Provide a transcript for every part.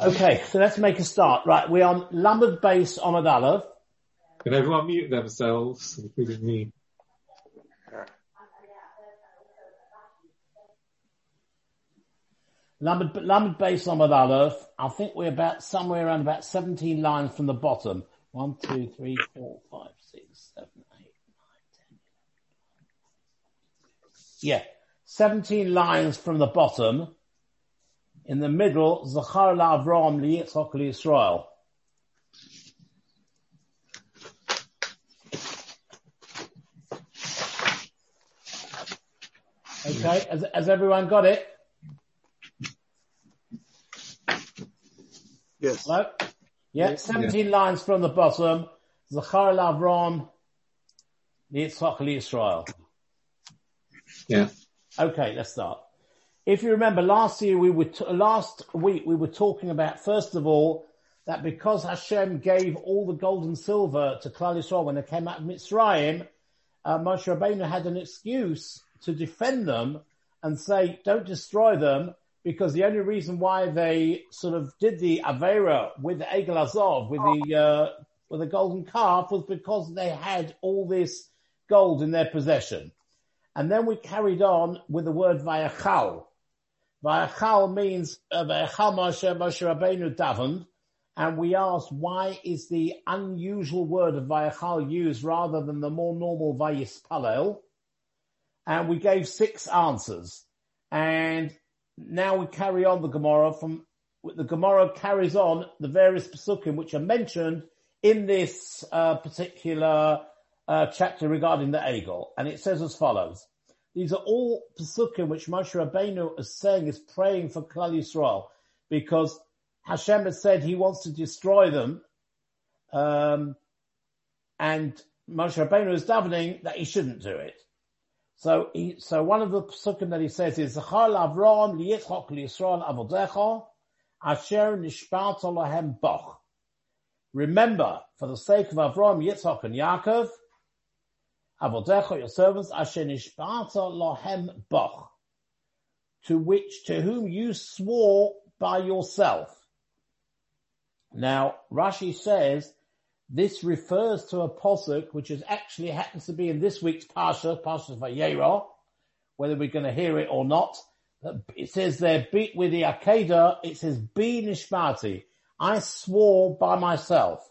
Okay, so let's make a start. Right, we're on Lamed Beis on Aleph. Can everyone mute themselves, including me? Lamed, Lamed Beis on Aleph. I think we're about somewhere around about 17 lines from the bottom. One, two, three, four, five, six, seven, eight, nine, ten. Yeah, 17 lines from the bottom. In the middle, Zachar Avram liyitzchok Israel. Okay, has, has everyone got it? Yes. Hello? Yeah, 17 lines from the bottom. Zachar Avram liyitzchok Israel. Yeah. Okay, let's start. If you remember last year, we were, t- last week, we were talking about, first of all, that because Hashem gave all the gold and silver to Klal Yisrael when they came out of Mitzrayim, uh, Moshe Rabbeinu had an excuse to defend them and say, don't destroy them because the only reason why they sort of did the Avera with the Egel Azov, with the, uh, with the golden calf was because they had all this gold in their possession. And then we carried on with the word Vayachal. Vayachal means uh, Vayachal Moshe, Moshe Rabbeinu davened, and we asked why is the unusual word of Vayachal used rather than the more normal Vayispalel? And we gave six answers. And now we carry on the Gemara from, the Gemara carries on the various pasukim which are mentioned in this uh, particular uh, chapter regarding the Egel. And it says as follows. These are all pasukim which Moshe Rabbeinu is saying is praying for Klal Yisrael because Hashem has said he wants to destroy them. Um, and Moshe Rabbeinu is davening that he shouldn't do it. So he, so one of the psukim that he says is, Zachar Avram liyitzchok liyisrael avodecha asher nishbart lahem boch. Remember, for the sake of Avram, Yitzchok and Yaakov, avodecha, your servants, asher nishbart lahem boch, to which, to whom you swore by yourself. Now, Rashi says this refers to a posuk which is actually happens to be in this week's parsha, parsha Vayera, whether we're going to hear it or not. It says there, beat with the Akeda, it says, be nishmati. I swore by myself.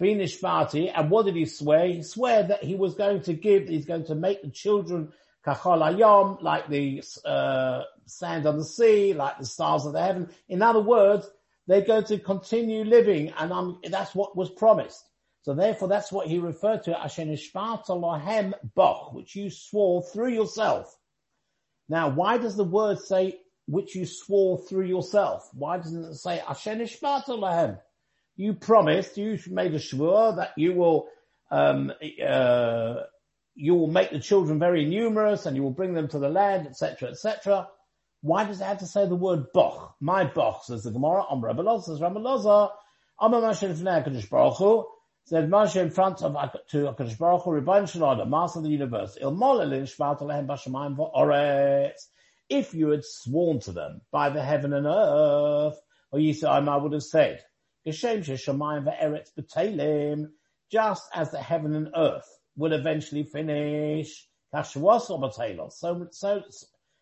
Be nishmati. And what did he swear? He swore that he was going to give, he's going to make the children kachol ayom, like the uh, sand on the sea, like the stars of the heaven. In other words, they're going to continue living, and I'm, that's what was promised. So therefore, that's what he referred to, Asher Nishbata Lahem Boch, which you swore through yourself. Now, why does the word say, which you swore through yourself? Why doesn't it say, Asher Nishbata Lahem? You promised, you made a shvur that you will, um, uh, you will make the children very numerous and you will bring them to the land, etc., etc. Why does it have to say the word boch? My boch, says the Gemara, Om Rabbi Loz, says Rabbi Loza, Om Moshe Lefnei HaKadosh Baruch Hu, said Moshe in front of to HaKadosh Baruch Hu, Rebbein Shalom, Master of the universe, Il Mol Elin Shvat Alehem Bashamayim V'Oretz. If you had sworn to them by the heaven and earth, or Yisrael, I would have said, Geshem Sheshamayim V'Eretz B'Telim, just as the heaven and earth will eventually finish. So, so,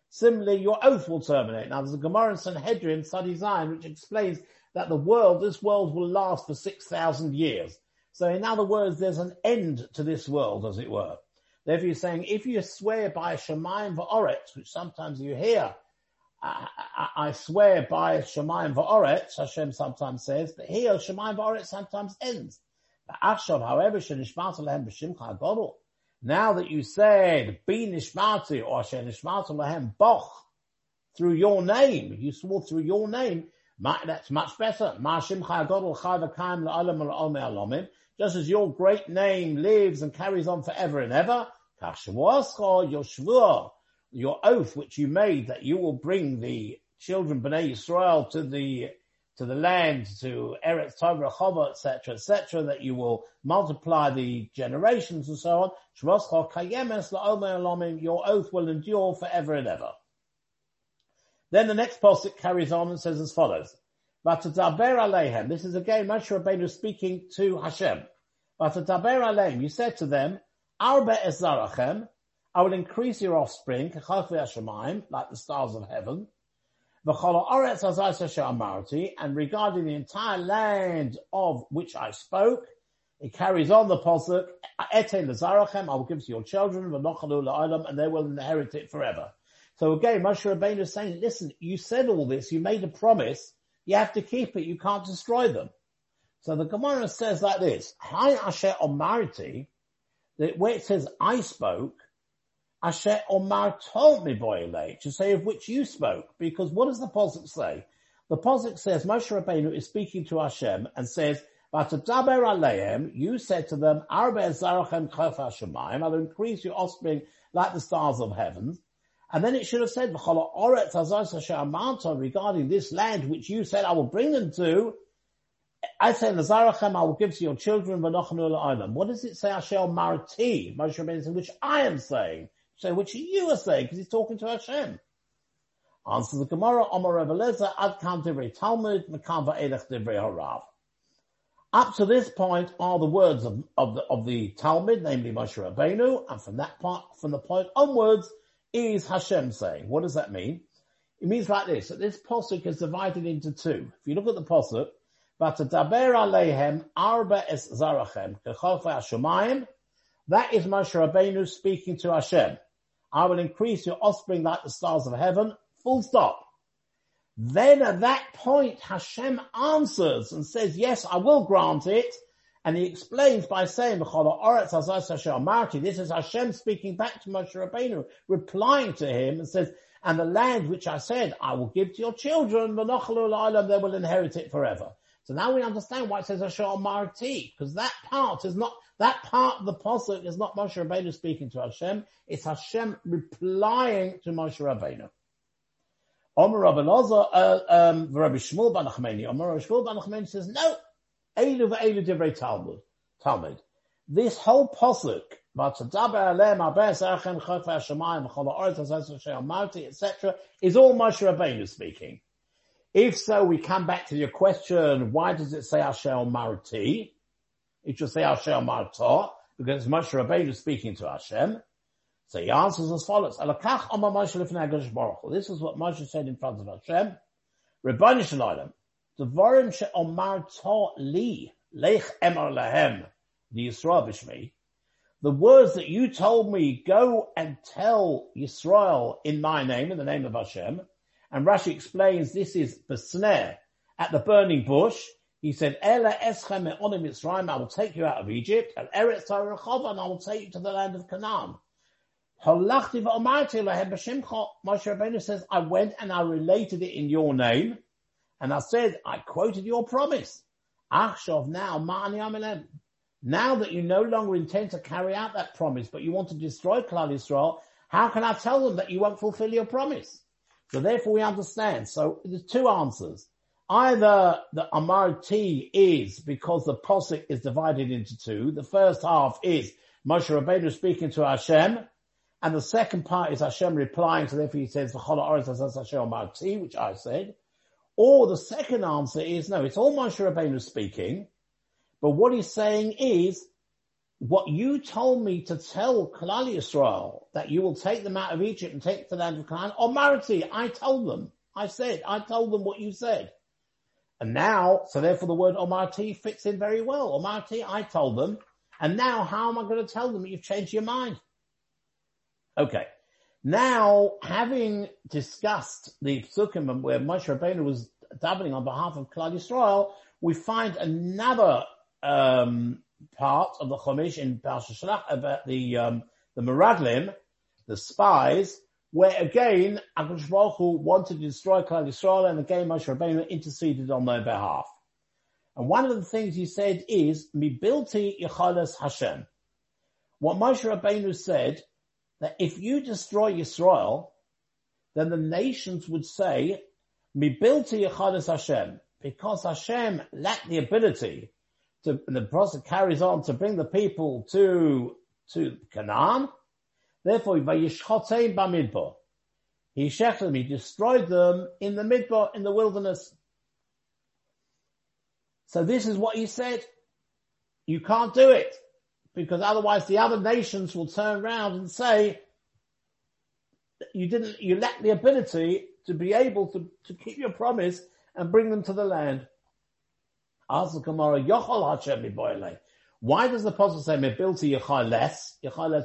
Similarly, your oath will terminate. Now, there's a Gemara in Sanhedrin, Study Zion, which explains that the world, this world will last for 6,000 years. So in other words, there's an end to this world, as it were. Therefore, you're saying, if you swear by Shemayim Va'oretz, which sometimes you hear, I, swear by Shemayim Va'oretz, Hashem sometimes says, but here Shemayim Va'oretz sometimes ends. But Achshav, however, Shenishmat Alehem B'Shimcha Godel, now that you said, be nishmati or asher nishmati lahem boch, through your name, you swore through your name, that's much better. Just as your great name lives and carries on forever and ever, your oath which you made that you will bring the children Bnei Yisrael to the to the land, to Eretz Torah, Chava, etc., etc., that you will multiply the generations and so on. Your oath will endure forever and ever. Then the next postic carries on and says as follows. Vatadaber alehem. This is again Moshe Rabbeinu speaking to Hashem. Vatadaber alehem. You said to them. I will increase your offspring, like the stars of heaven. And regarding the entire land of which I spoke, it carries on the posuk, I will give to your children, and they will inherit it forever. So again, Moshe Rabbeinu is saying, listen, you said all this, you made a promise, you have to keep it, you can't destroy them. So the Gemara says like this, Hi Asher Omarti, that where it says I spoke, Asher Omar oh, told me boyle to say of which you spoke, because what does the Posuk say? The Posuk says Moshe Rabbeinu is speaking to Hashem and says, Vatadaber you said to them, Arbe zarachem chaf I will increase your offspring like the stars of heaven. And then it should have said, regarding this land which you said I will bring them to, I say, Lazarachem, I will give to your children, What does it say, Ashel Marti, Moshe Rabbeinu, which I am saying? So which you are saying, because he's talking to Hashem. Answers the Gemara, Omar Rebeleza, Ad Divrei Talmud, Mekam Va'elech Divrei Harav. Up to this point are the words of, of, the, of the Talmud, namely Moshe Rabbeinu, and from that part, from the point onwards, is Hashem saying. What does that mean? It means like this, that this posuk is divided into two. If you look at the posuk, Vatadaber alehem arba es zarachem kecholfa hashemayim, that is Moshe Rabbeinu speaking to Hashem. I will increase your offspring like the stars of heaven, full stop. Then at that point, Hashem answers and says, yes, I will grant it, and he explains by saying, this is Hashem speaking back to Moshe Rabbeinu, replying to him and says, and the land which I said I will give to your children, they will inherit it forever. So now we understand why it says Hashem Marti, because that part is not, that part of the Pasuk is not Moshe Rabbeinu speaking to Hashem, it's Hashem replying to Moshe Rabbeinu. Omer Rabbi Loza, uh, um, Rabbi Shmuel ben Nachmani, Omer Rabbi Shmuel ben Nachmani says, no, Eilu ve'eilu divrei Talmud. Talmud. This whole posuk, etc., is all Moshe Rabbeinu speaking. If so, we come back to your question, why does it say Asher Marti? It should say Asher Marta, because it's Moshe Rabbeinu speaking to Hashem. So he answers as follows, This is what Moshe said in front of Hashem. Rebbeinu Shalom, Dvarim she'omar to li, lech emar lahem, the b'shmi. The words that you told me, go and tell Yisrael in my name, in the name of Hashem. And Rashi explains this is the snare at the burning bush. He said, Ela eschem onim Mitzrayim, I will take you out of Egypt, and Eretz Tarachov, and I will take you to the land of Canaan. Moshe Rabbeinu says, I went and I related it in your name, and I said, I quoted your promise. Achshov now, ma'ani amelem. Now that you no longer intend to carry out that promise, but you want to destroy Klal Yisrael, how can I tell them that you won't fulfill your promise? So therefore we understand. So there's two answers. Either the Amar T is because the posik is divided into two. The first half is Moshe Rabbeinu speaking to Hashem, and the second part is Hashem replying. So therefore he says Hashem which I said. Or the second answer is, no, it's all Moshe Rabbeinu speaking, but what he's saying is, what you told me to tell Klal Yisrael, that you will take them out of Egypt and take the land of Canaan, or Mariti, I told them, I said, I told them what you said. And now, so therefore the word Omarti fits in very well. Omarti, I told them, and now how am I going to tell them that you've changed your mind? Okay. Now, having discussed the psukim where Moshe Rabbeinu was davening on behalf of Klal Yisrael, we find another um, part of the Chumash in Parsha Shalach about the um, the Meraglim, the spies, where again Akash Baruch Hu wanted to destroy Klal Yisrael, and again Moshe Rabbeinu interceded on their behalf. And one of the things he said is Mibilti Yechalas Hashem. What Moshe Rabbeinu said that if you destroy Yisrael, then the nations would say, "Mi Mibilti Yechadas Hashem, because Hashem lacked the ability to, the process carries on to bring the people to, to Canaan. Therefore, Vayishchotein Bamidbar. He shechted them, he destroyed them in the midbar, in the wilderness. So this is what he said. You can't do it because otherwise the other nations will turn around and say you didn't, you lack the ability to be able to, to keep your promise and bring them to the land. Yochol Why does the Apostle say Mebilti Yechal less?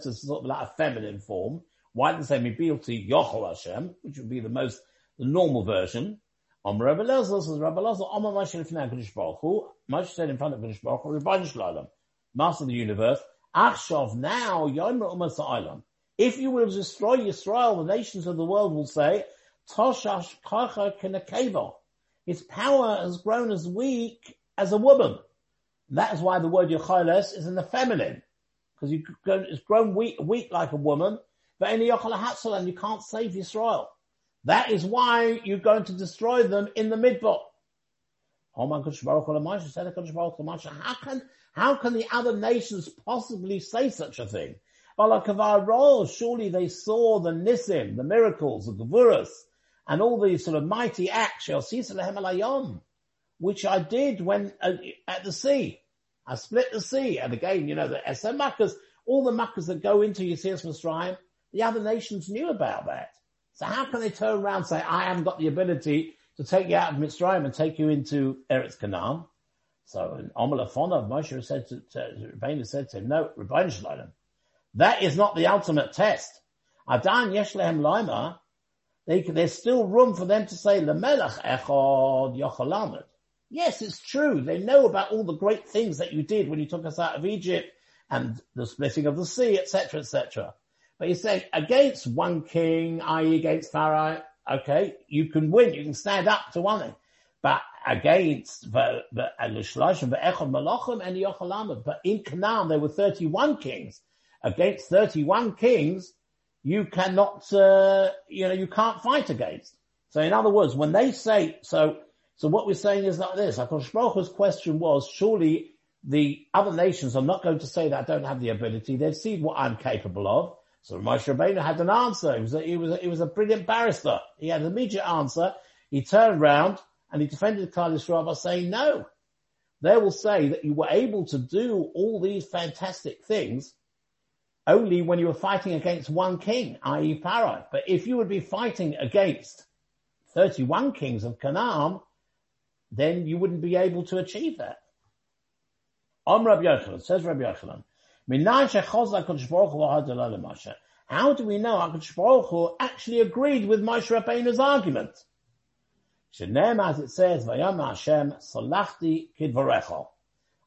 Is sort of like a feminine form. Why does it say Mebilti Yochol Hashem, which would be the most, the normal version? Om Rabbi Lezer says Rabbi Lezer, Om Moshe Lefnei HaKadosh Baruch Hu, Moshe said in front of HaKadosh Baruch Hu, Rebbeinu Shalom, Master of the universe, Achshav now, Yom Umas Ha'olam. If you will destroy Yisrael, the nations of the world will say, Toshash Kacha Kenakeva. Its power has grown as weak as a woman. And that is why the word Yocheles is in the feminine. Because you it's grown weak, weak like a woman, but in the Yochel you can't save Yisrael. That is why you're going to destroy them in the midbar. How can, how can the other nations possibly say such a thing? Surely they saw the nisim, the miracles, the gevurus, and all these sort of mighty acts, which I did when uh, at the sea. I split the sea, and again, you know, the Esem Makkahs, all the Makkahs that go into Yitzias Mitzrayim, the other nations knew about that. So how can they turn around and say, I haven't got the ability to take you out of Mitzrayim and take you into Eretz Canaan? So in Omalafona, Moshe said to, to said to him, no, Rebbeinu Shalom, that is not the ultimate test. Adan Yeshlehem Laima, there's still room for them to say, Lemelech Echod Yochalamed. Yes, it's true. They know about all the great things that you did when you took us out of Egypt and the splitting of the sea, etc., etc. But you say against one king, i.e. against Pharaoh, okay, you can win, you can stand up to one. But against the, the, the and Yochalamah, but in Canaan there were 31 kings against 31 kings, you cannot, uh, you know, you can't fight against. So in other words, when they say, so, so what we're saying is like this, HaKadosh Baruch question was, surely the other nations are not going to say that I don't have the ability. They've seen what I'm capable of. So Moshe Rabbeinu had an answer. He was a, he was a, he was a brilliant barrister. He had an immediate answer. He turned around and he defended Klal Yisrael by saying, no. They will say that you were able to do all these fantastic things only when you were fighting against one king, i.e. Pharaoh. But if you would be fighting against 31 kings of Canaan, then you wouldn't be able to achieve that. Om Rabbi Yochanan, says Rabbi Yochanan, how do we know HaKadosh Baruch Hu actually agreed with Moshe Rabbeinu's argument? Shenem, as it says, Vayam Hashem, Salachti Kidvarecho.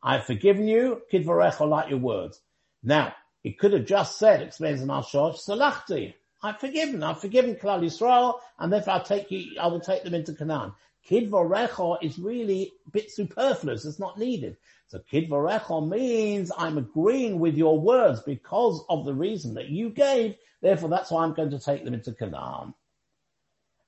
I've forgiven you, Kidvarecho, like your words. Now, he could have just said, explains the Maharshosh, Salachti. I've forgiven, I've forgiven Klal Yisrael, and therefore I'll take you, I will take them into Canaan. Kid Vorecho is really a bit superfluous, it's not needed. So kidvarecho means I'm agreeing with your words because of the reason that you gave, therefore that's why I'm going to take them into Canaan.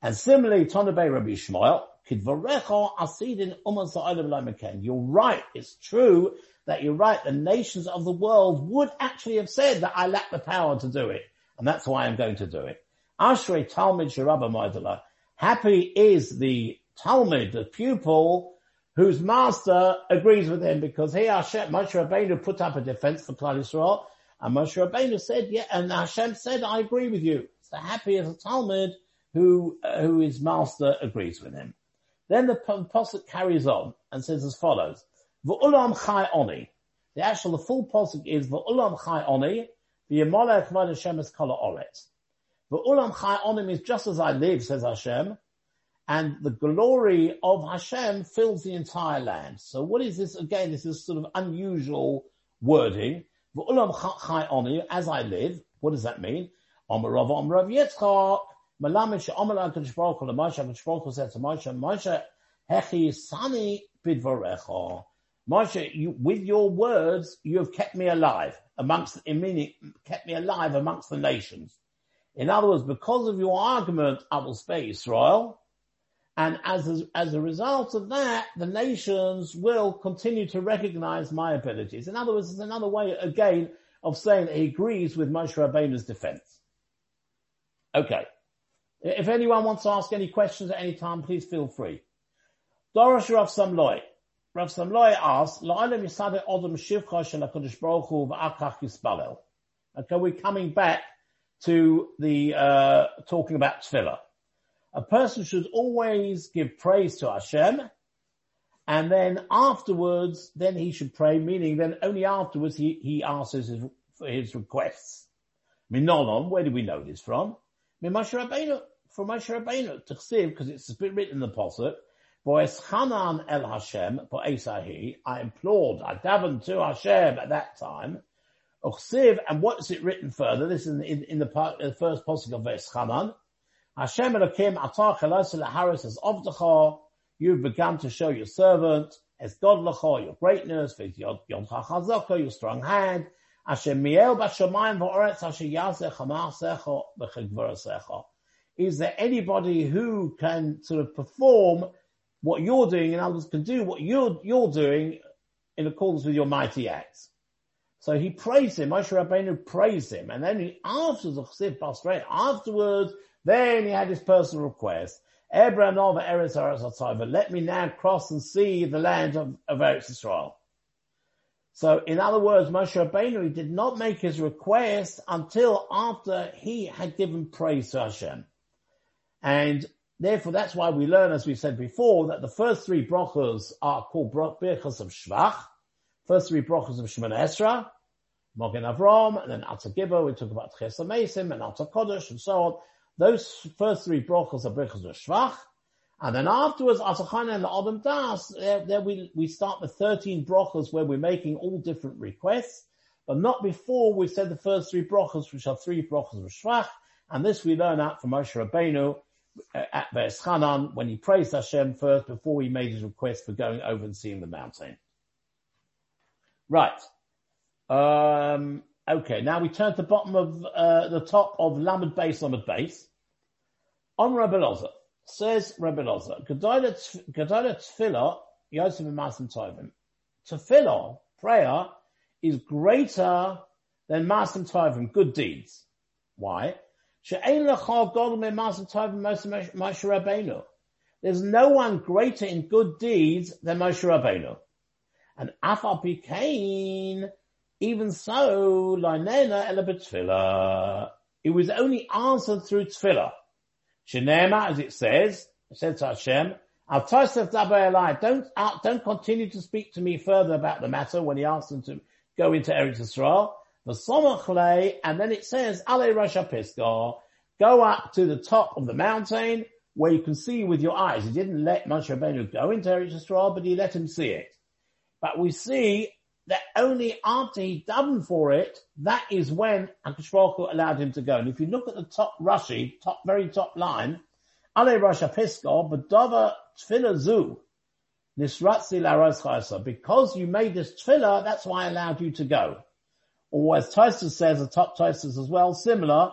And similarly, Tonabay Rabbi Shmuel, Kid Vorecho asidin uman You're right, it's true that you're right, the nations of the world would actually have said that I lack the power to do it. And that's why I'm going to do it. Ashrei Talmud Maidala. Happy is the Talmud, the pupil, whose master agrees with him because he, Hashem, Moshe Rabbeinu put up a defense for Klal Yisrael, and Moshe Rabbeinu said, yeah, and Hashem said, I agree with you. Happy is a Talmud who, uh, who his master agrees with him. Then the Pasuk carries on and says as follows, V'ulam chai oni. The actual, the full posuk is V'ulam chai oni, v'yemolech v'ad Hashem es kol ha'oretz. V'ulam chai oni means just as I live, says Hashem, and the glory of Hashem fills the entire land. So what is this? Again, this is sort of unusual wording. As I live. What does that mean? Moshe, you, with your words, you have kept me alive amongst, meaning, kept me alive amongst the nations. In other words, because of your argument, I will spare Israel. And as a, as a result of that, the nations will continue to recognize my abilities. In other words, it's another way, again, of saying that he agrees with Moshe Rabbeinu's defense. Okay. If anyone wants to ask any questions at any time, please feel free. Dorosh Rav Simlai. Rav Simlai asks, La'alim Yisade Odom Shivcha Baruch Hu V'akach Yisbalel. Okay, we're coming back to the, uh, talking about tefillah. A person should always give praise to Hashem, and then afterwards, then he should pray, meaning then only afterwards he, he asks his, for his requests. Minonon, where do we know this from? Rabbeinu, from Moshe Rabbeinu, Tchsiv, because it's written in the Pasuk, Hanan el Hashem, for Esahi, I implored, I davened to Hashem at that time, and what's it written further? This is in, in, in the, part, the first Pasuk of Hanan. Hashem Elokim atach elos leharis as avdecha, you've begun to show your servant, as God lecha, your greatness, your chazaka, your strong hand, Hashem miel b'shamayim v'oretz asher yasech hamasecha v'chegvarasecha. Is there anybody who can sort of perform what you're doing and others can do what you're, you're doing in accordance with your mighty acts? So he praised him, Moshe Rabbeinu praised him, and then he, after the Chsed afterwards, afterwards, then he had his personal request. Ebrah Nova Eresarazaiva, let me now cross and see the land of, of Eretz Israel. So in other words, Moshe Rabbeinu did not make his request until after he had given praise to Hashem. And therefore that's why we learn, as we said before, that the first three brachas are called brachas of Shvach, first three brachas of Shemana Esra, Mogen Avram, and then Gibber, we talk about Mesim and Atzah Kodesh and so on. Those first three brachas are brachas of Shvach. And then afterwards, Asachana and the Adam Das, there, we, we start the 13 brachas where we're making all different requests, but not before we've said the first three brachas, which are three brachas of Shvach. And this we learn out from Moshe Rabbeinu uh, at Be'eschanan when he praised Hashem first before he made his request for going over and seeing the mountain. Right. Um, Okay, now we turn to the bottom of uh, the top of Lamed Beis, Lamed Beis. On Rebbe Loza, says Rebbe Loza, Gedola Tefillah, Yosef and Masim Tovim. Tefillah, prayer, is greater than Masim Tovim, good deeds. Why? There's no one greater in good deeds than Moshe Rabbeinu. And Afal Pikain, even so, Lainena Elabetfila. It was only answered through tefillah. Shenema, as it says, said to Hashem, don't, uh, don't continue to speak to me further about the matter when he asked him to go into Eretz Yisrael. And then it says, Ale Rasha Pisgah, go up to the top of the mountain where you can see with your eyes. He didn't let Moshe Rabbeinu go into Eretz Yisrael, but he let him see it. But we see that only after he'd done for it, that is when Akash allowed him to go. And if you look at the top Rashi, top, very top line, Ale Rasha Piskor, Badava Tfila Zu, Nisratzi Laros. Because you made this tefillah, that's why I allowed you to go. Or as Tosfos says, the top Tosfos as well, similar,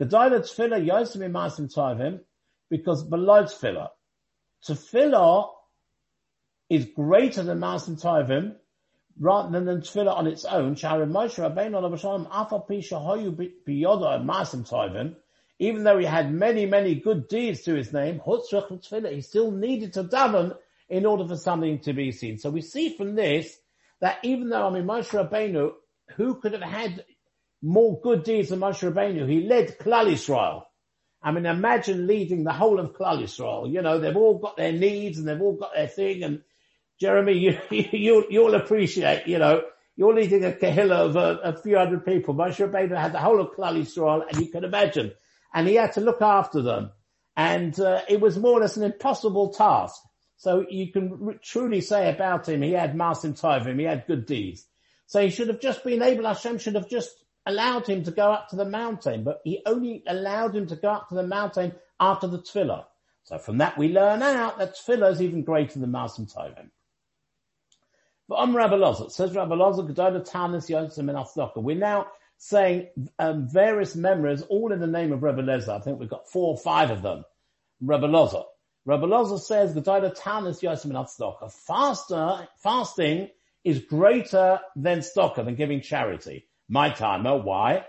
Gedaila Tfila Yosem Imasim Tovim, because below Tfila. Tefillah is greater than Masim Tovim, rather than tefillah on its own, even though he had many, many good deeds to his name, he still needed to daven in order for something to be seen. So we see from this that even though, I mean, Moshe Rabbeinu, who could have had more good deeds than Moshe Rabbeinu? He led Klal Yisrael. I mean, imagine leading the whole of Klal Yisrael. You know, they've all got their needs and they've all got their thing and Jeremy, you, you, you'll appreciate, you know, you're leading a kahila of a, a, few hundred people. Moshe Rabbeinu had the whole of Klal Yisrael, and you can imagine. And he had to look after them. And uh, it was more or less an impossible task. So you can truly say about him, he had Masim Tovim, he had good deeds. So he should have just been able, Hashem should have just allowed him to go up to the mountain, but he only allowed him to go up to the mountain after the tefillah. So from that we learn out that tefillah is even greater than Masim Tovim. But on Rabbi Loza, says Rabbi Loza, Gedola Tanis Yosem and We're now saying um, various memories, all in the name of Rabbi Loza. I think we've got four or five of them. Rabbi Loza. Rabbi Loza says, Gedola Tanis Yosem and Faster, fasting is greater than stocker, than giving charity. My timer, why?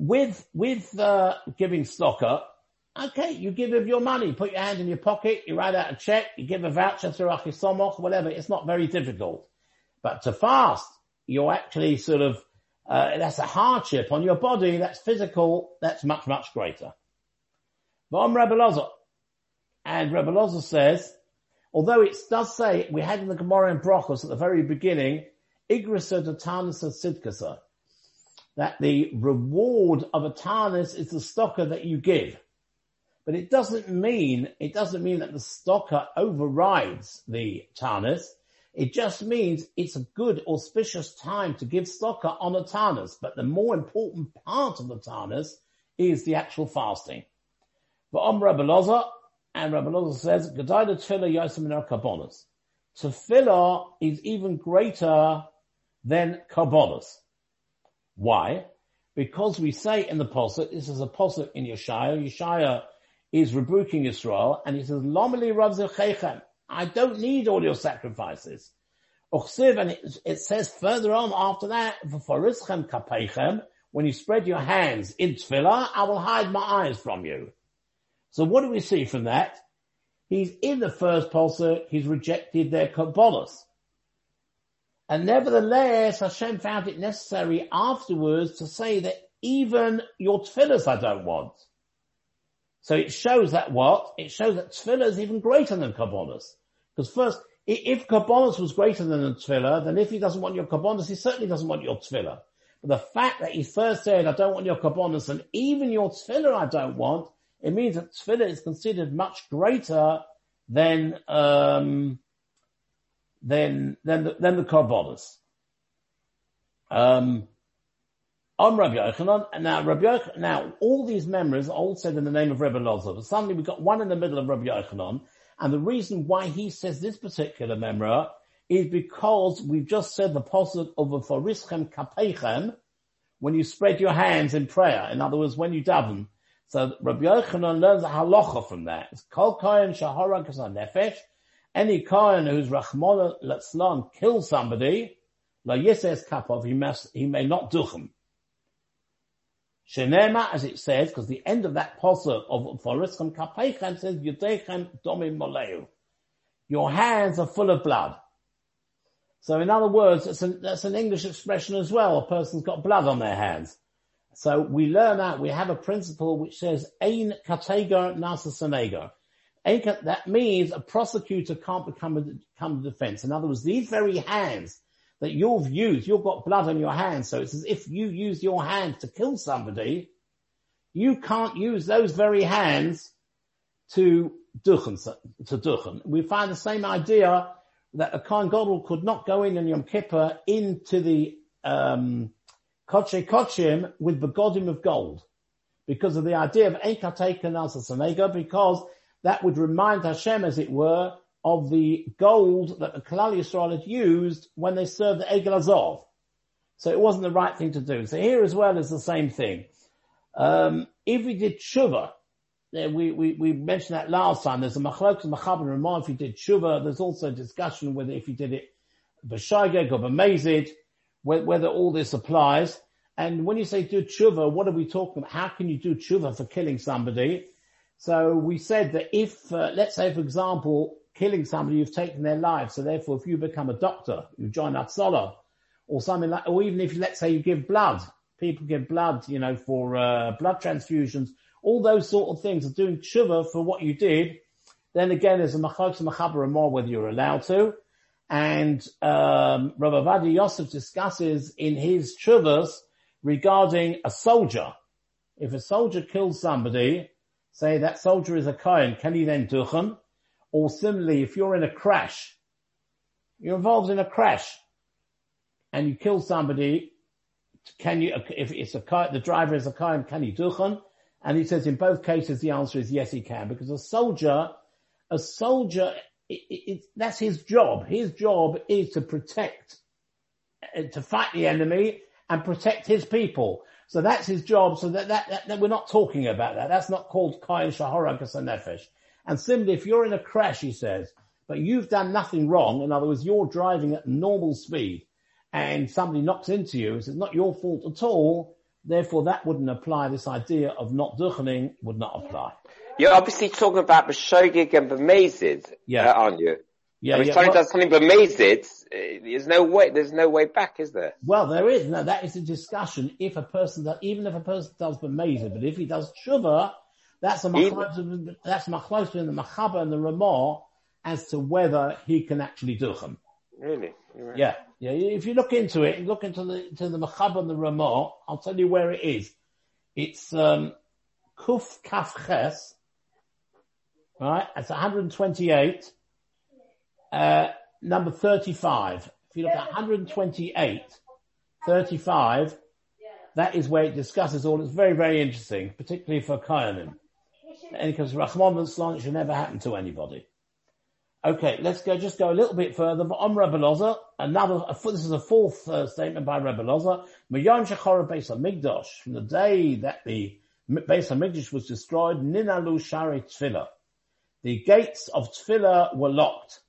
With, with, uh, giving stocker, Okay, you give of your money, put your hand in your pocket, you write out a check, you give a voucher through Achisomoch, whatever. It's not very difficult. But to fast, you're actually sort of, uh, that's a hardship on your body, that's physical, that's much, much greater. Vom Rebbe Lozer. And Rebbe Lozer says, although it does say, we had in the Gemara and Brachos at the very beginning, Igrisa Datanasa Sidkasa, that the reward of a Tanis is the stocker that you give. But it doesn't mean, it doesn't mean that the stocker overrides the Tanis. It just means it's a good auspicious time to give stocker on a Tanis. But the more important part of the Tanis is the actual fasting. But on Rabbi Loza, and Rabbi Loza says, Gedayda Tefillah Yosem in our Kabbalas. Tefillah is even greater than Kabbalas. Why? Because we say in the Pasuk, this is a Pasuk in Yeshaya, Yeshaya is rebuking Israel, and he says, Lomeli Rav I don't need all your sacrifices. And it, it, says further on after that, when you spread your hands in tefillah, I will hide my eyes from you. So what do we see from that? He's in the first pulsar, he's rejected their kabbalas. And nevertheless, Hashem found it necessary afterwards to say that even your tefillahs I don't want. So it shows that what? It shows that tefillah is even greater than kabbalas. Because first, if kabbalas was greater than a tefillah, then if he doesn't want your kabbalas, he certainly doesn't want your tefillah. But the fact that he first said, I don't want your kabbalas, and even your tefillah I don't want, it means that tefillah is considered much greater than um, than than the, than the kabbalas. Um, on Rabbi Yochanan, now Rabbi Yochanan, now all these memories are all said in the name of Rabbi Loza, but suddenly we've got one in the middle of Rabbi Yochanan, and the reason why he says this particular memory is because we've just said the posuk of a forischem kapeichem, when you spread your hands in prayer. In other words, when you daven, so Rabbi Yochanan learns a halacha from that. It's kol kohen shahara nefesh. Any kohen who's rachmona letzlan kills somebody, la yises kapov, he must, he may not do him. Shenema, as it says, because the end of that posuk of Forischem Kapeichem says, Yudechem Domim Moleu. Your hands are full of blood. So in other words, that's an, that's an English expression as well. A person's got blood on their hands. So we learn that we have a principle which says ein kategar nasa senegar. That means a prosecutor can't become a, become a defense. In other words, these very hands that you've used, you've got blood on your hands, so it's as if you use your hands to kill somebody, you can't use those very hands to duchen, to duchen. We find the same idea that a Kohen Gadol could not go in in Yom Kippur into the, um, Koche Kochim with begodim of gold. Because of the idea of Eikateka Nasa because that would remind Hashem, as it were, of the gold that the Kalal Yisrael had used when they served the Egel Azov. So it wasn't the right thing to do. So here as well is the same thing. Um, if we did tshuva, we, we, we mentioned that last time, there's a machlok and machab and if you did tshuva, there's also a discussion whether if you did it b'shaygeg or b'mezid, whether all this applies. And when you say do tshuva, what are we talking about? How can you do tshuva for killing somebody? So we said that if, uh, let's say for example, killing somebody, you've taken their life. So therefore, if you become a doctor, you join Hatzalah, or something like, or even if let's say you give blood, people give blood, you know, for uh, blood transfusions, all those sort of things are doing tshuva for what you did. Then again, there's a machok machaber more whether you're allowed to. And um, Rav Ovadia Yosef discusses in his tshuvas regarding a soldier. If a soldier kills somebody, say that soldier is a kohen, can he then duchen? Or similarly, if you're in a crash, you're involved in a crash and you kill somebody, can you, if it's a car, the driver is a car, can he duchen? And he says in both cases the answer is yes he can because a soldier, a soldier, it, it, that's his job. His job is to protect, uh, to fight the enemy and protect his people. So that's his job. So that, that, that, that we're not talking about that. That's not called Kain Shahara Nefesh. And similarly, if you're in a crash, he says, but you've done nothing wrong, in other words, you're driving at normal speed and somebody knocks into you, it's not your fault at all, therefore that wouldn't apply, this idea of not duchening would not apply. You're obviously talking about B'shogig and the B'mezid, Yeah. uh, aren't you? Yeah, I mean, yeah. Well, does something B'mezid, uh, there's no way, there's no way back, is there? well, there is. No, that is a discussion. If a person does, even if a person does the b'mezid, but if he does tshuva, that's a Even- machlokes, that's a machlokes between the machaba and the ramah as to whether he can actually do them. Really? Right. Yeah, yeah. If you look into it, look into the to the Machab and the Ramah. I'll tell you where it is. It's um, Kuf Kaf Ches. Right, it's 128. Uh, number 35. If you look at 128, 35, that is where it discusses all. It's very, very interesting, particularly for Kayanim. And because Rahman and should never happen to anybody. Okay, let's go, just go a little bit further. But on Rebbe Loza, another, a, this is a fourth uh, statement by Rebbe Loza. Mayom Shechora Beis from the day that the Beis HaMikdash was destroyed, Ninalu Shari Tfilah. The gates of Tfilah were locked.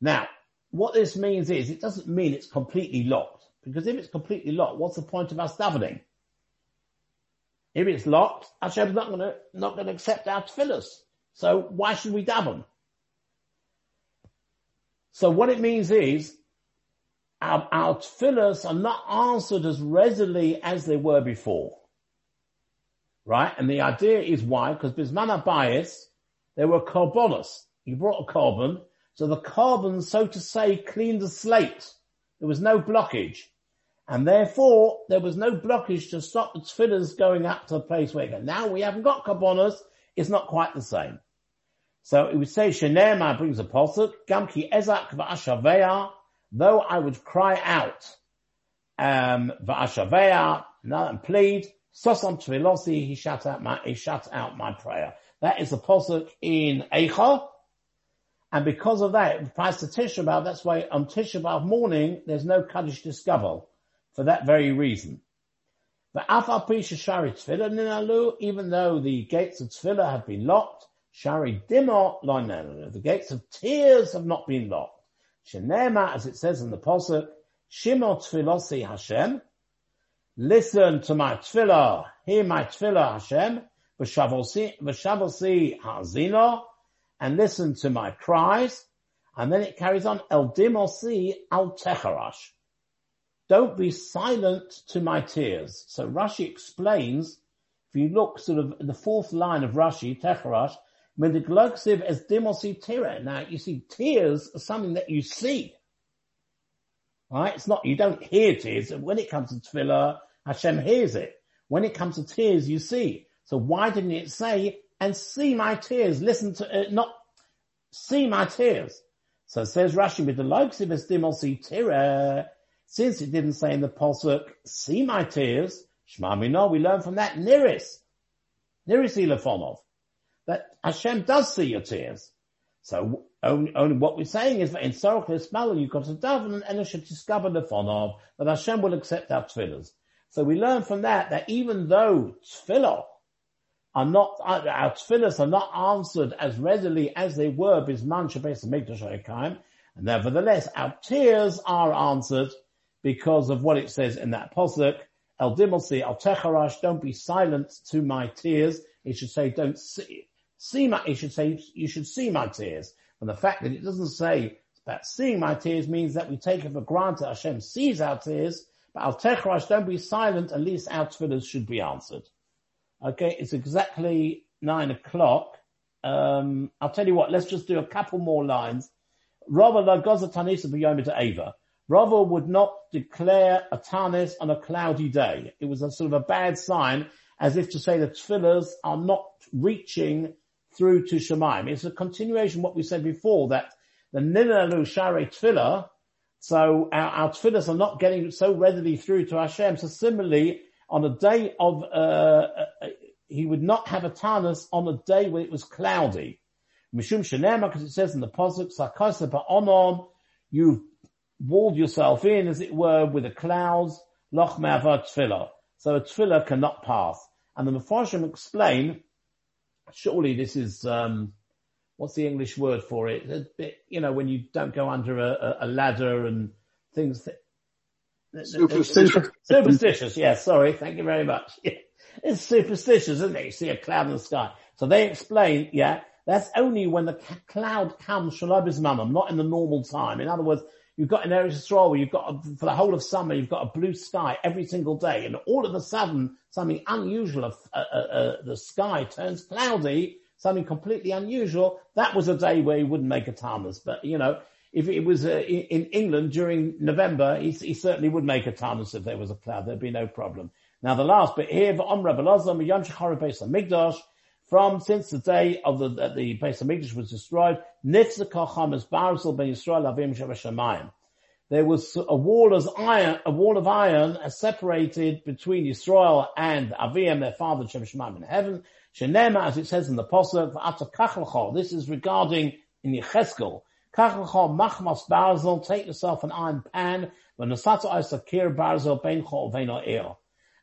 Now, what this means is, it doesn't mean it's completely locked. Because if it's completely locked, what's the point of us davening? If it's locked, Hashem's not gonna, not gonna accept our tefillahs. So why should we daven? So what it means is, our, our tefillahs are not answered as readily as they were before. Right? And the idea is why? Because Bisman bias, there were korbanos. You brought a korban, so the carbon, so to say, cleaned the slate. There was no blockage. And therefore, there was no blockage to stop the tefillahs going up to the place where they go. Now we haven't got korbanos, it's not quite the same. So it would say, Shenema brings a posuk, Gamki ezak va'ashavea, though I would cry out, um, va'ashavea, and plead, sosam tfilosi, he shut out my, he shut out my prayer. That is the posuk in Eicha, and because of that, it applies to Tisha B'Av, that's why on Tisha B'Av morning, there's no Kaddish Tiskabel, for that very reason. Even though the gates of Tfilah have been locked, Shari Dimo the gates of tears have not been locked. Shenema, as it says in the Pasuk, Shimo Tfilosi Hashem, listen to my Tfilah, hear my Tfilah Hashem, v'shavosi Hazino, and listen to my cries, and then it carries on, El Dimosi Al Techarash. Don't be silent to my tears. So Rashi explains, if you look sort of in the fourth line of Rashi, Techarash, when the Glugsiv as Dimosi Tira. Now you see tears are something that you see. Right? It's not, you don't hear tears. When it comes to Tefillah, Hashem hears it. When it comes to tears, you see. So why didn't it say, and see my tears, listen to, uh, not, see my tears. So says Rashi with the Glugsiv as Dimosi Tira, since it didn't say in the Pasuk, see my tears, Shema Mino, we learn from that Niris. Niris Ilafonov. That Hashem does see your tears. So only, only what we're saying is that in Sorok Ismail, you've got to daven and it should discover the Fonov, that Hashem will accept our tefillahs. So we learn from that, that even though tefillah are not, our tefillahs are not answered as readily as they were bisman Shabbat Mikdash and nevertheless our tears are answered because of what it says in that posuk. El dimulsi al techarash, don't be silent to my tears. It should say, don't see, see my, it should say, you should see my tears. And the fact that it doesn't say that seeing my tears means that we take it for granted Hashem sees our tears, but al techarash, don't be silent, at least our tefillahs should be answered. Okay, it's exactly nine o'clock. Um, I'll tell you what, let's just do a couple more lines. Rava la goza tanisa b'yom Ava. Rava would not declare a tanis on a cloudy day. It was a sort of a bad sign, as if to say the tefillahs are not reaching through to Shemaim. It's a continuation of what we said before, that the Ninalu Share tefillah, so our, our are not getting so readily through to Hashem. So similarly, on a day of, uh, uh, he would not have a tanis on a day when it was cloudy. Mishum because it says in the Pasuk, Sakasa Ba'onom, you've walled yourself in, as it were, with a clouds, loch me'ava tefillah. So a tefillah cannot pass. And the Mepharshim explain, surely this is, um, what's the English word for it? A bit, you know, when you don't go under a, a ladder and things that, Superstition. Superstitious, yes, sorry, thank you very much. It's superstitious, isn't it? You see a cloud in the sky. So they explain, yeah, that's only when the c- cloud comes shalabis mamam, not in the normal time. In other words, you've got in Eretz Yisrael where you've got, for the whole of summer, you've got a blue sky every single day, and all of a sudden, something unusual, uh, uh, uh, the sky turns cloudy, something completely unusual. That was a day where he wouldn't make a tamas, but you know, if it was uh, in, England during November, he, he certainly would make a tamas if there was a cloud. There'd be no problem. Now the last bit here, Omra Belazam, Yom Shechar Migdash, from since the day of the that the Beis Hamikdash was destroyed, Nitzakacham is Barzil ben Yisrael Avim Shemashamayim. There was a wall of iron, a wall of iron separated between Yisrael and Avim, their father Shemashamayim in heaven. Shenema, as it says in the Pasuk, After. This is regarding in Yecheskel. Kachalchol Machmas Barzil. Take yourself an iron pan. When the Nasata Isakir Barzil Beinchol Veino Ir,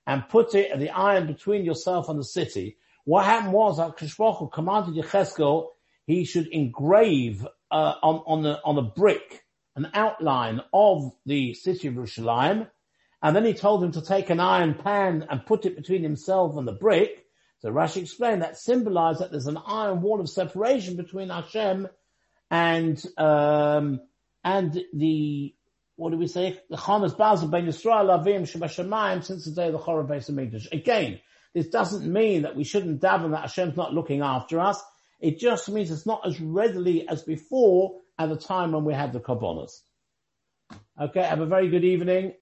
and put it the iron between yourself and the city. What happened was that Kishbochu commanded Yecheskel he should engrave uh, on, on, the, on a brick an outline of the city of Jerusalem, and then he told him to take an iron pan and put it between himself and the brick. So Rashi explained that symbolized that there's an iron wall of separation between Hashem and um, and the what do we say? The Chamas Bazal Ben Yisrael Avim Shebashamayim since the day of the Chorah Beis Hamikdash. Again, this doesn't mean that we shouldn't daven that Hashem's not looking after us. It just means it's not as readily as before at the time when we had the Kabbalahs. Okay, have a very good evening.